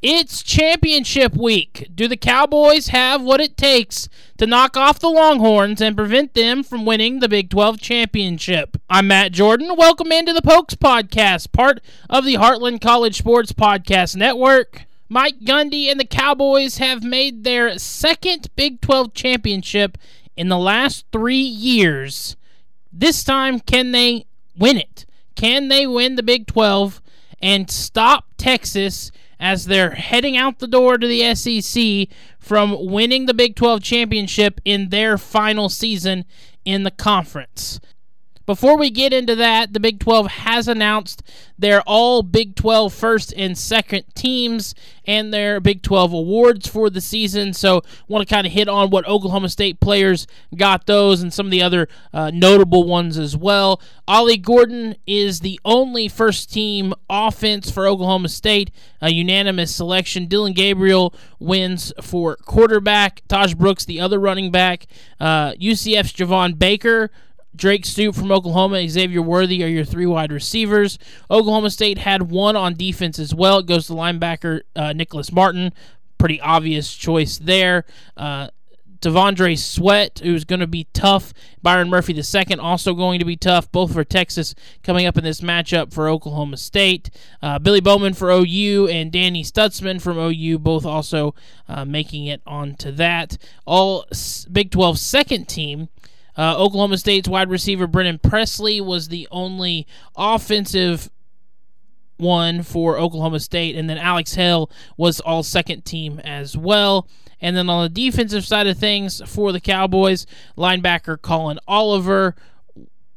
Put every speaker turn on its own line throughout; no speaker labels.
It's championship week. Do the Cowboys have what it takes to knock off the Longhorns and prevent them from winning the Big 12 championship? I'm Matt Jordan. Welcome into the Pokes Podcast, part of the Heartland College Sports Podcast Network. Mike Gundy and the Cowboys have made their second Big 12 championship in the last three years. This time, can they win it? Can they win the Big 12 and stop Texas? As they're heading out the door to the SEC from winning the Big 12 championship in their final season in the conference. Before we get into that, the Big 12 has announced their all Big 12 first and second teams and their Big 12 awards for the season. So, want to kind of hit on what Oklahoma State players got those and some of the other uh, notable ones as well. Ollie Gordon is the only first team offense for Oklahoma State, a unanimous selection. Dillon Gabriel wins for quarterback. Tahj Brooks, the other running back. Uh, UCF's Javon Baker Drake Stoops from Oklahoma, Xavier Worthy are your three wide receivers. Oklahoma State had one on defense as well. It goes to linebacker uh, Nicholas Martin. Pretty obvious choice there. Uh, T'Vondre Sweat, who's going to be tough. Byron Murphy the second, also going to be tough, both for Texas coming up in this matchup for Oklahoma State. Uh, Billy Bowman for OU and Danny Stutsman from OU, both also uh, making it onto that. All Big 12 second team uh, Oklahoma State's wide receiver Brennan Presley was the only offensive one for Oklahoma State, and then Alex Hale was all second team as well. And then on the defensive side of things for the Cowboys, linebacker Collin Oliver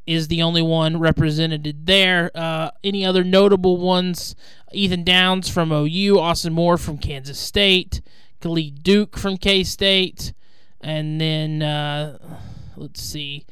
is the only one represented there. Uh, any other notable ones? Ethan Downs from OU, Austin Moore from Kansas State, Khalid Duke from K State, and then. Uh, let's see.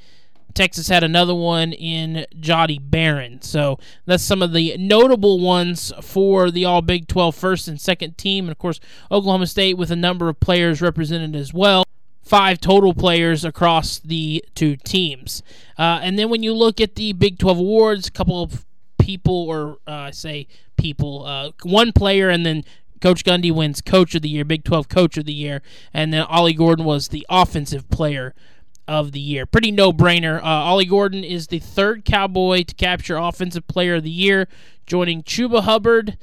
Texas had another one in Jahdae Barron. So that's some of the notable ones for the All Big 12 first and second team. And of course, Oklahoma State with a number of players represented as well. Five total players across the two teams. Uh, and then when you look at the Big 12 awards, a couple of people, or uh, I say people, uh, one player and then Coach Gundy wins Coach of the Year, Big 12 Coach of the Year, and then Ollie Gordon was the Offensive Player of the year. Pretty no brainer. Uh, Ollie Gordon is the third Cowboy to capture Offensive Player of the Year, joining Chuba Hubbard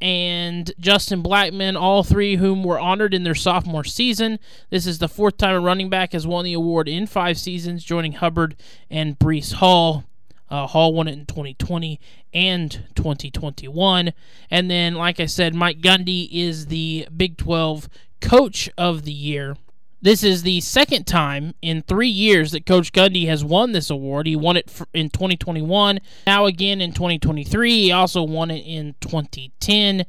and Justin Blackmon, all three whom were honored in their sophomore season. This is the fourth time a running back has won the award in five seasons, joining Hubbard and Breece Hall. Uh, Hall won it in 2020 and 2021. And then, like I said, Mike Gundy is the Big 12 Coach of the Year. This is the second time in three years that Coach Gundy has won this award. He won it in 2021, now again in 2023. He also won it in 2010.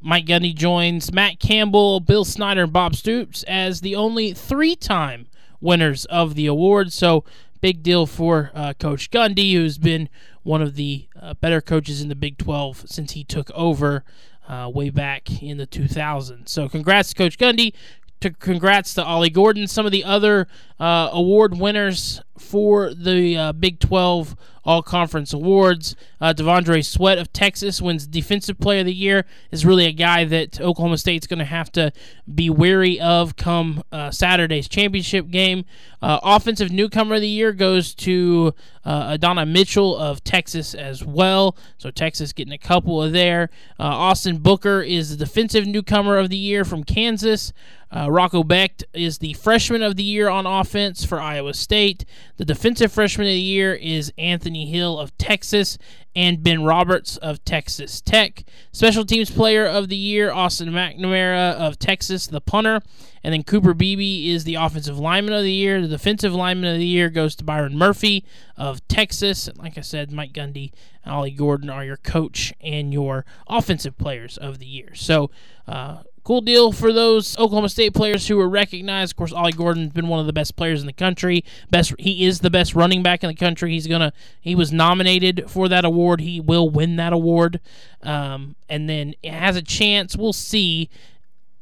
Mike Gundy joins Matt Campbell, Bill Snyder, and Bob Stoops as the only three time winners of the award. So, big deal for uh, Coach Gundy, who's been one of the uh, better coaches in the Big 12 since he took over uh, way back in the 2000s. So, congrats to Coach Gundy to congrats to Ollie Gordon. Some of the other uh, award winners for the uh, Big 12 All Conference Awards. Uh, T'Vondre Sweat of Texas wins Defensive Player of the Year. Is really a guy that Oklahoma State's going to have to be wary of come uh, Saturday's championship game. Uh, offensive Newcomer of the Year goes to uh, Adonai Mitchell of Texas as well. So Texas getting a couple of there. Uh, Austin Booker is the Defensive Newcomer of the Year from Kansas. Uh, Rocco Becht is the freshman of the year on offense for Iowa State. The defensive freshman of the year is Anthony Hill of Texas and Ben Roberts of Texas Tech. Special teams player of the year, Austin McNamara of Texas, the punter. And then Cooper Beebe is the offensive lineman of the year. The defensive lineman of the year goes to Byron Murphy of Texas. And like I said, Mike Gundy and Ollie Gordon are your coach and your offensive players of the year. So, uh, cool deal for those Oklahoma State players who were recognized. Of course, Ollie Gordon's been one of the best players in the country. Best, he is the best running back in the country. He's gonna, he was nominated for that award. He will win that award, um, and then has a chance. We'll see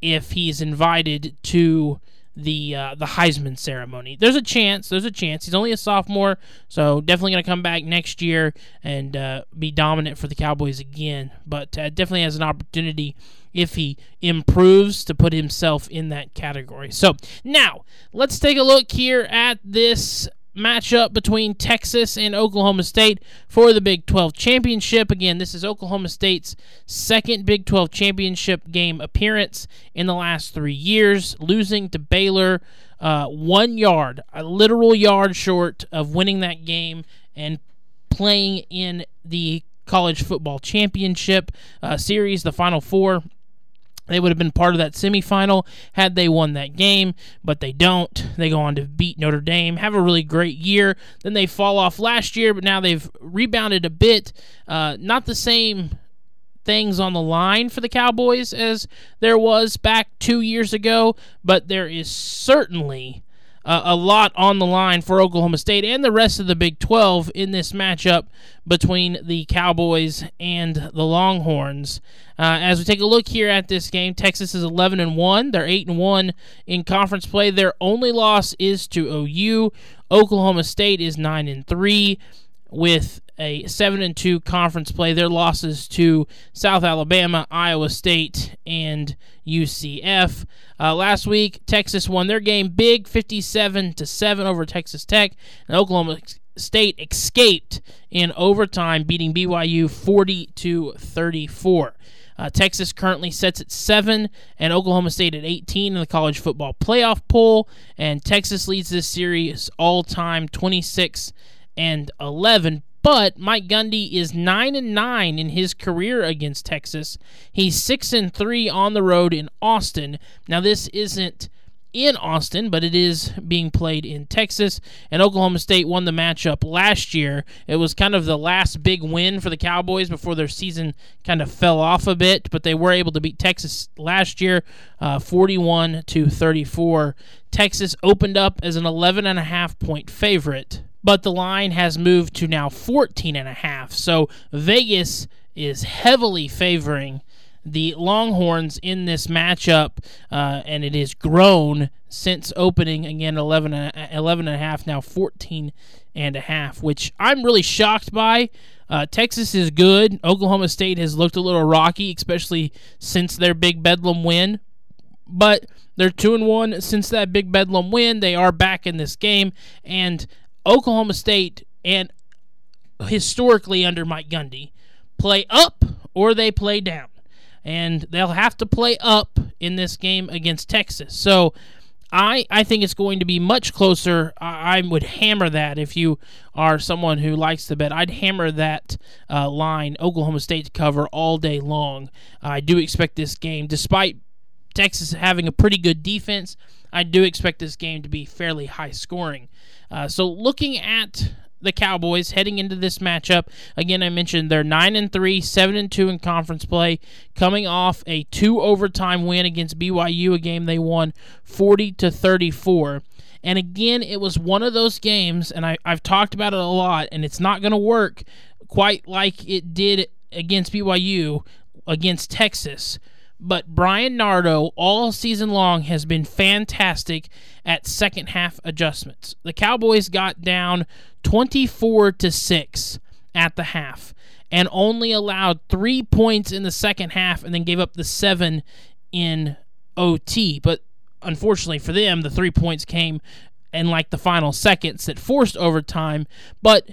if he's invited to the uh, the Heisman ceremony. There's a chance. There's a chance. He's only a sophomore, so definitely going to come back next year and uh, be dominant for the Cowboys again. But uh, definitely has an opportunity if he improves to put himself in that category. So now let's take a look here at this matchup between Texas and Oklahoma State for the Big 12 championship. Again, this is Oklahoma State's second Big 12 championship game appearance in the last three years, losing to Baylor uh, one yard, a literal yard short of winning that game and playing in the college football championship uh, series, the Final Four. They would have been part of that semifinal had they won that game, but they don't. They go on to beat Notre Dame, have a really great year. Then they fall off last year, but now they've rebounded a bit. Uh, not the same things on the line for the Cowboys as there was back two years ago, but there is certainly uh, a lot on the line for Oklahoma State and the rest of the Big 12 in this matchup between the Cowboys and the Longhorns. Uh, as we take a look here at this game, Texas is 11 and 1. They're 8 and 1 in conference play. Their only loss is to OU. Oklahoma State is 9 and 3 with a 7 and 2 conference play. Their losses to South Alabama, Iowa State, and UCF. Uh, last week, Texas won their game big, 57 to 7 over Texas Tech, and Oklahoma State escaped in overtime, beating BYU 40 to 34. Uh, Texas currently sits at seven, and Oklahoma State at 18 in the college football playoff poll. And Texas leads this series all time 26 and 11. But Mike Gundy is nine and nine in his career against Texas. He's six and three on the road in Austin. Now this isn't in Austin, but it is being played in Texas. And Oklahoma State won the matchup last year. It was kind of the last big win for the Cowboys before their season kind of fell off a bit, but they were able to beat Texas last year, uh, 41 to 34. Texas opened up as an 11 and a half point favorite but the line has moved to now 14 and a half. So Vegas is heavily favoring the Longhorns in this matchup, uh, and it has grown since opening again 11, 11 and a half, now 14 and a half, which I'm really shocked by. Uh, Texas is good. Oklahoma State has looked a little rocky, especially since their big Bedlam win. But they're two and one since that big Bedlam win. They are back in this game, and Oklahoma State and historically under Mike Gundy play up or they play down. And they'll have to play up in this game against Texas. So I, I think it's going to be much closer. I, I would hammer that if you are someone who likes to bet. I'd hammer that uh, line, Oklahoma State to cover all day long. I do expect this game, despite Texas having a pretty good defense, I do expect this game to be fairly high scoring. Uh, so looking at the Cowboys heading into this matchup. Again, I mentioned they're 9 and 3, 7 and 2 in conference play, coming off a two overtime win against BYU, a game they won 40 to 34. And again, it was one of those games, and I, I've talked about it a lot, and it's not going to work quite like it did against BYU against Texas but Bryan Nardo all season long has been fantastic at second half adjustments. The Cowboys got down 24 to 6 at the half and only allowed 3 points in the second half and then gave up the 7 in OT. But unfortunately for them, the 3 points came in like the final seconds that forced overtime, but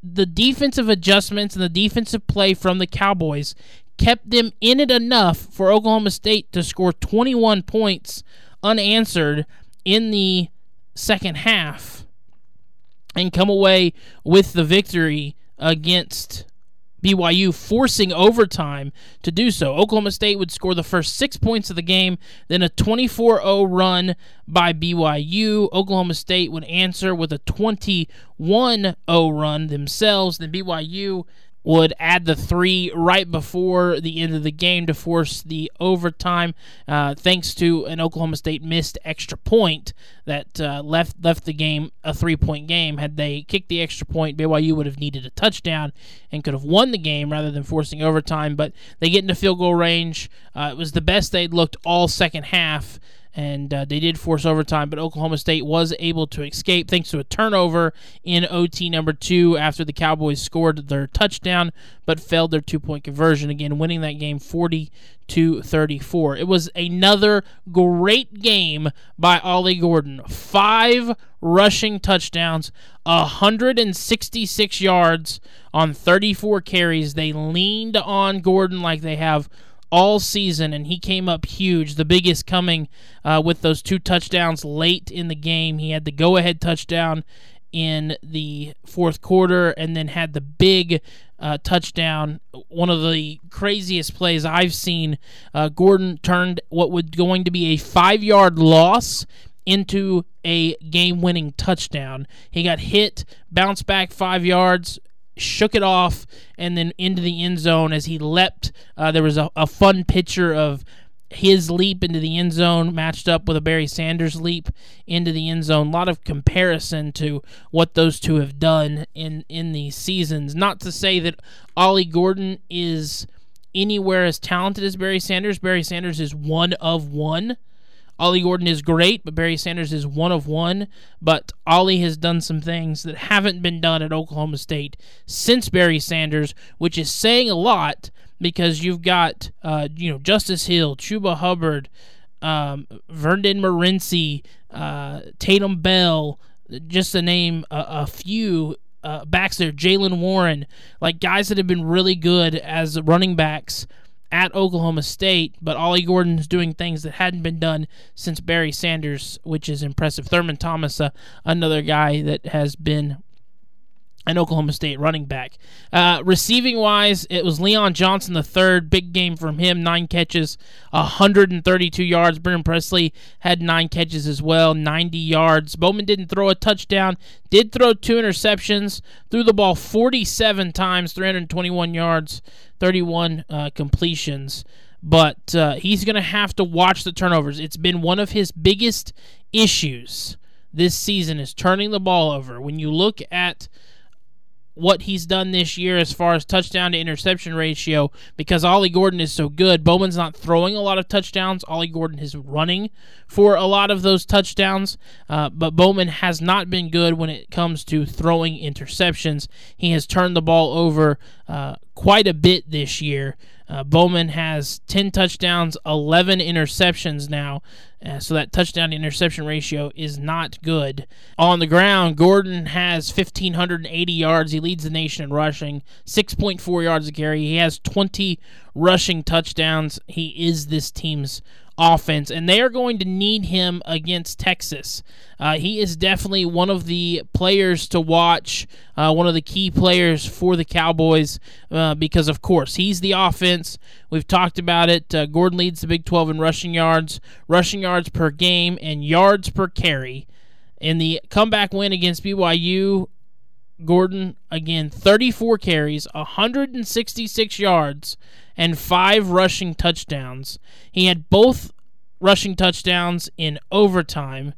the defensive adjustments and the defensive play from the Cowboys kept them in it enough for Oklahoma State to score 21 points unanswered in the second half and come away with the victory against BYU, forcing overtime to do so. Oklahoma State would score the first six points of the game, then a 24 0 run by BYU. Oklahoma State would answer with a 21 0 run themselves. Then BYU would add the three right before the end of the game to force the overtime, uh, thanks to an Oklahoma State missed extra point that uh, left left the game a three point game. Had they kicked the extra point, BYU would have needed a touchdown and could have won the game rather than forcing overtime. But they get into field goal range. Uh, it was the best they'd looked all second half and uh, they did force overtime, but Oklahoma State was able to escape thanks to a turnover in OT number two after the Cowboys scored their touchdown but failed their two point conversion again, winning that game 40 to 34. It was another great game by Ollie Gordon. Five rushing touchdowns, 166 yards on 34 carries. They leaned on Gordon like they have all season, and he came up huge. The biggest coming uh, with those two touchdowns late in the game. He had the go ahead touchdown in the fourth quarter and then had the big uh, touchdown. One of the craziest plays I've seen. Uh, Gordon turned what was going to be a five yard loss into a game winning touchdown. He got hit, bounced back five yards, shook it off, and then into the end zone as he leapt. Uh, there was a, a fun picture of his leap into the end zone matched up with a Barry Sanders leap into the end zone. A lot of comparison to what those two have done in in these seasons. Not to say that Ollie Gordon is anywhere as talented as Barry Sanders. Barry Sanders is one of one. Ollie Gordon is great, but Barry Sanders is one of one. But Ollie has done some things that haven't been done at Oklahoma State since Barry Sanders, which is saying a lot because you've got uh, you know Justice Hill, Chuba Hubbard, um, Vernon Morency, uh, Tatum Bell, just to name a, a few uh, backs there. Jaylen Warren, like guys that have been really good as running backs at Oklahoma State, but Ollie Gordon's doing things that hadn't been done since Barry Sanders, which is impressive. Thurman Thomas, uh, another guy that has been an Oklahoma State running back. Uh, receiving wise, it was Leon Johnson the third. Big game from him, nine catches, 132 yards. Brennan Presley had nine catches as well, 90 yards. Bowman didn't throw a touchdown, did throw two interceptions, threw the ball 47 times, 321 yards, 31 uh, completions. But uh, he's going to have to watch the turnovers. It's been one of his biggest issues this season is turning the ball over. When you look at what he's done this year as far as touchdown to interception ratio because Ollie Gordon is so good. Bowman's not throwing a lot of touchdowns. Ollie Gordon is running for a lot of those touchdowns, uh, but Bowman has not been good when it comes to throwing interceptions. He has turned the ball over uh, quite a bit this year. Uh, Bowman has 10 touchdowns, 11 interceptions now. Uh, so that touchdown to interception ratio is not good. On the ground, Gordon has 1,580 yards. He leads the nation in rushing, 6.4 yards a carry. He has 20 rushing touchdowns. He is this team's offense, and they are going to need him against Texas. Uh, he is definitely one of the players to watch, uh, one of the key players for the Cowboys, uh, because of course he's the offense. We've talked about it. Uh, Gordon leads the Big 12 in rushing yards, rushing yards per game, and yards per carry. In the comeback win against BYU, Gordon again 34 carries, 166 yards, and five rushing touchdowns. He had both rushing touchdowns in overtime.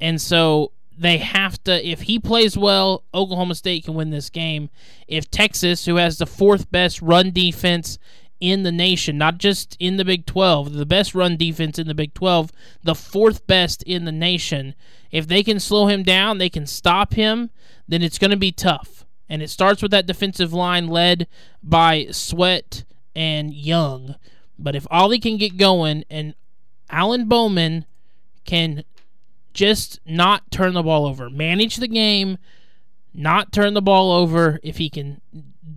And so they have to if he plays well, Oklahoma State can win this game. If Texas, who has the fourth best run defense in the nation, not just in the Big 12, the best run defense in the Big 12, the fourth best in the nation, if they can slow him down, they can stop him, then it's going to be tough. And it starts with that defensive line led by Sweat and Young. But if Ollie can get going and Alan Bowman can just not turn the ball over, manage the game, not turn the ball over, if he can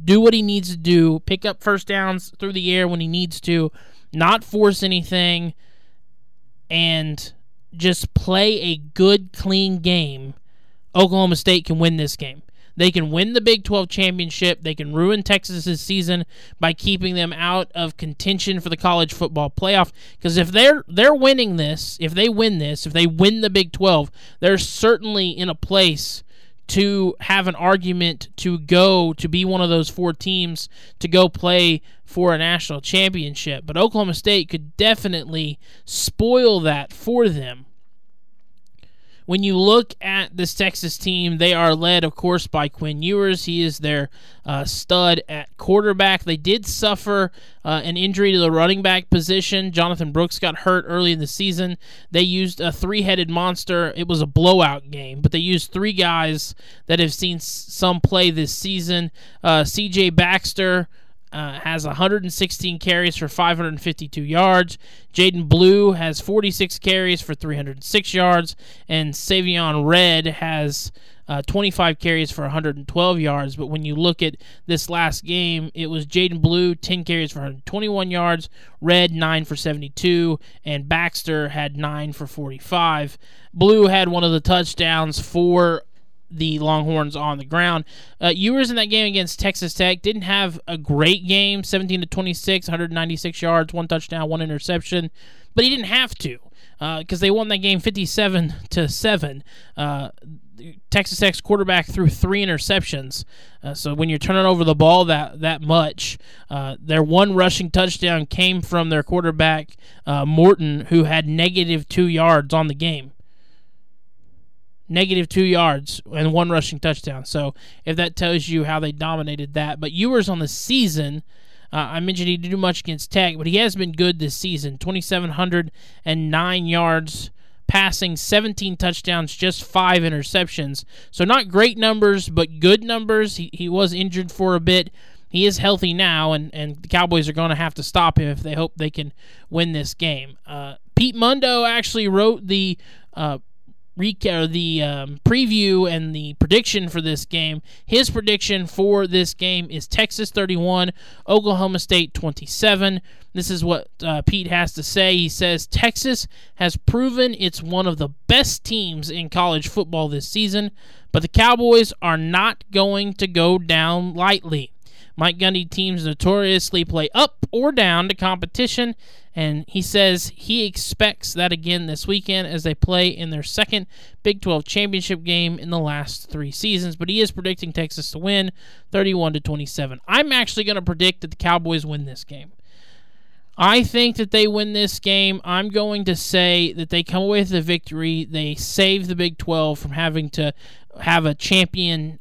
do what he needs to do, pick up first downs through the air when he needs to, not force anything, and just play a good, clean game, Oklahoma State can win this game. They can win the Big 12 championship. They can ruin Texas's season by keeping them out of contention for the college football playoff. Because if they're they're winning this, if they win this, if they win the Big 12, they're certainly in a place to have an argument to go to be one of those four teams to go play for a national championship. But Oklahoma State could definitely spoil that for them when you look at this Texas team, they are led, of course, by Quinn Ewers. He is their uh, stud at quarterback. They did suffer uh, an injury to the running back position. Jonathan Brooks got hurt early in the season. They used a three headed monster. It was a blowout game, but they used three guys that have seen some play this season. Uh, CJ Baxter. Uh, has 116 carries for 552 yards. Jaydon Blue has 46 carries for 306 yards, and Savion Red has uh, 25 carries for 112 yards. But when you look at this last game, it was Jaydon Blue 10 carries for 121 yards, Red 9 for 72, and Baxter had 9 for 45. Blue had one of the touchdowns for the Longhorns on the ground. Uh, Ewers in that game against Texas Tech didn't have a great game 17 to 26, 196 yards, one touchdown, one interception, but he didn't have to because uh, they won that game 57 to 7. Uh, Texas Tech's quarterback threw three interceptions. Uh, so when you're turning over the ball that that much, uh, their one rushing touchdown came from their quarterback uh, Morton, who had negative two yards on the game negative two yards and one rushing touchdown. So if that tells you how they dominated that, but Ewers on the season. Uh, I mentioned he didn't do much against Tech, but he has been good this season. 2,709 yards passing, 17 touchdowns, just five interceptions. So not great numbers, but good numbers. He, he was injured for a bit. He is healthy now, and, and the Cowboys are going to have to stop him if they hope they can win this game. Uh, Pete Mundo actually wrote the uh, recap the um, preview and the prediction for this game. His prediction for this game is Texas 31, Oklahoma State 27. This is what uh, Pete has to say. He says Texas has proven it's one of the best teams in college football this season, but the Cowboys are not going to go down lightly. Mike Gundy teams notoriously play up or down to competition, and he says he expects that again this weekend as they play in their second Big 12 championship game in the last three seasons. But he is predicting Texas to win 31 to 27. I'm actually going to predict that the Cowboys win this game. I think that they win this game. I'm going to say that they come away with the victory. They save the Big 12 from having to have a champion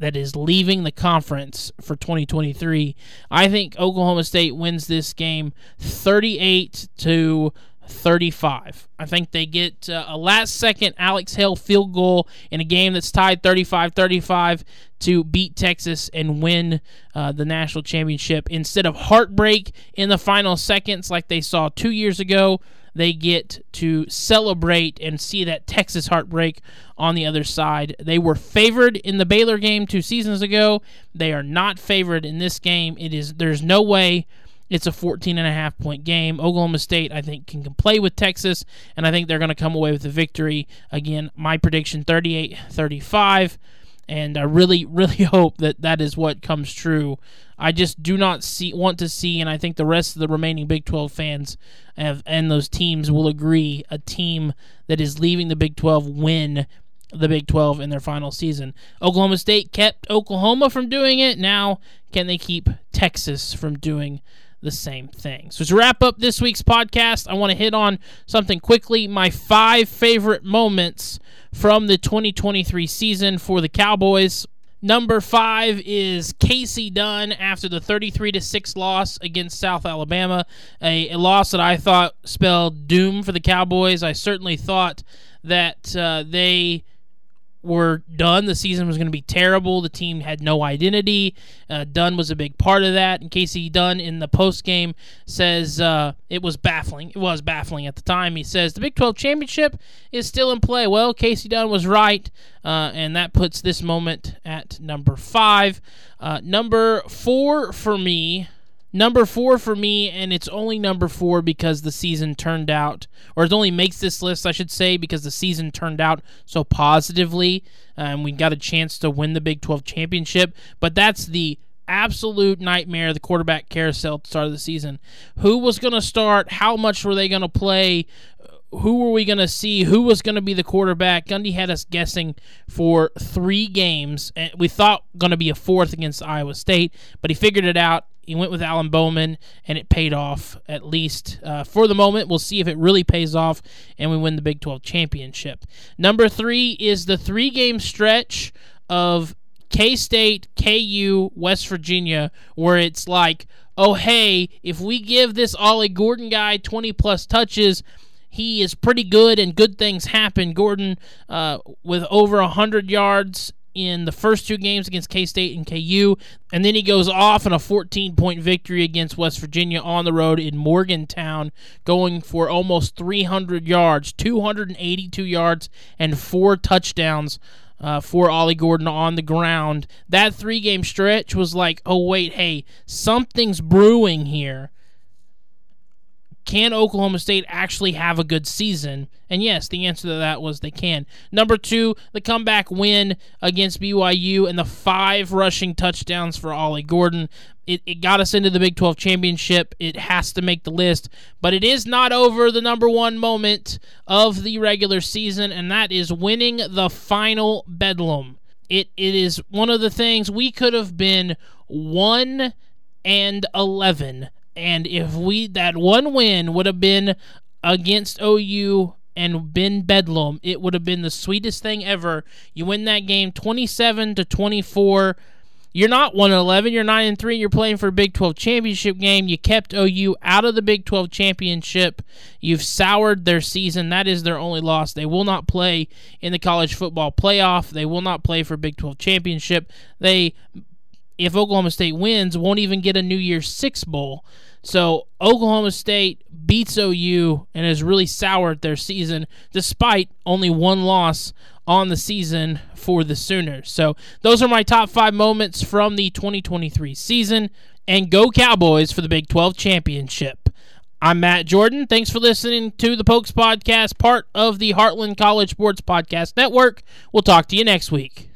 that is leaving the conference for 2023. I think Oklahoma State wins this game 38 to 35. I think they get uh, a last second Alex Hale field goal in a game that's tied 35 35 to beat Texas and win uh, the national championship. Instead of heartbreak in the final seconds like they saw two years ago, they get to celebrate and see that Texas heartbreak on the other side. They were favored in the Baylor game two seasons ago. They are not favored in this game. It is there's no way it's a 14 and a half point game. Oklahoma State, I think, can play with Texas, and I think they're going to come away with a victory. Again, my prediction 38 35 and I really, really hope that that is what comes true. I just do not see want to see, and I think the rest of the remaining Big 12 fans have, and those teams will agree, a team that is leaving the Big 12 win the Big 12 in their final season. Oklahoma State kept Oklahoma from doing it. Now, can they keep Texas from doing the same thing. So to wrap up this week's podcast, I want to hit on something quickly. My five favorite moments from the 2023 season for the Cowboys. Number five is Kasey Dunn after the 33 to six loss against South Alabama, a, a, loss that I thought spelled doom for the Cowboys. I certainly thought that uh, they were done. The season was going to be terrible. The team had no identity. Uh, Dunn was a big part of that. And Kasey Dunn in the post game says uh, it was baffling. It was baffling at the time. He says the Big 12 championship is still in play. Well, Kasey Dunn was right, uh, and that puts this moment at number five. Uh, number four for me number four for me, and it's only number four because the season turned out, or it only makes this list, I should say, because the season turned out so positively, and we got a chance to win the Big 12 championship. But that's the absolute nightmare the quarterback carousel at the start of the season. Who was going to start? How much were they going to play? Who were we going to see? Who was going to be the quarterback? Gundy had us guessing for three games. and We thought going to be a fourth against Iowa State, but he figured it out he went with Alan Bowman, and it paid off at least uh, for the moment. We'll see if it really pays off, and we win the Big 12 championship. Number three is the three game stretch of K State, KU, West Virginia, where it's like, oh, hey, if we give this Ollie Gordon guy 20 plus touches, he is pretty good and good things happen. Gordon, uh, with over 100 yards in the first two games against K State and KU, and then he goes off in a 14 point victory against West Virginia on the road in Morgantown, going for almost 300 yards, 282 yards, and four touchdowns uh, for Ollie Gordon on the ground. That three game stretch was like, oh, wait, hey, something's brewing here. Can Oklahoma State actually have a good season? And yes, the answer to that was they can. Number two, the comeback win against BYU and the five rushing touchdowns for Ollie Gordon. It, it got us into the Big 12 championship. It has to make the list, but it is not over the number one moment of the regular season, and that is winning the final Bedlam. It, it is one of the things we could have been 1 and 11 and if we that one win would have been against OU and been Bedlam, it would have been the sweetest thing ever. You win that game 27 to 24. You're not 1 11, you're 9 and 3, you're playing for a Big 12 championship game. You kept OU out of the Big 12 championship. You've soured their season. That is their only loss. They will not play in the college football playoff. They will not play for Big 12 championship. They if Oklahoma State wins, won't even get a New Year's Six bowl. So Oklahoma State beats OU and has really soured their season, despite only one loss on the season for the Sooners. So those are my top five moments from the 2023 season. And go Cowboys for the Big 12 championship. I'm Matt Jordan. Thanks for listening to the Pokes Podcast, part of the Heartland College Sports Podcast Network. We'll talk to you next week.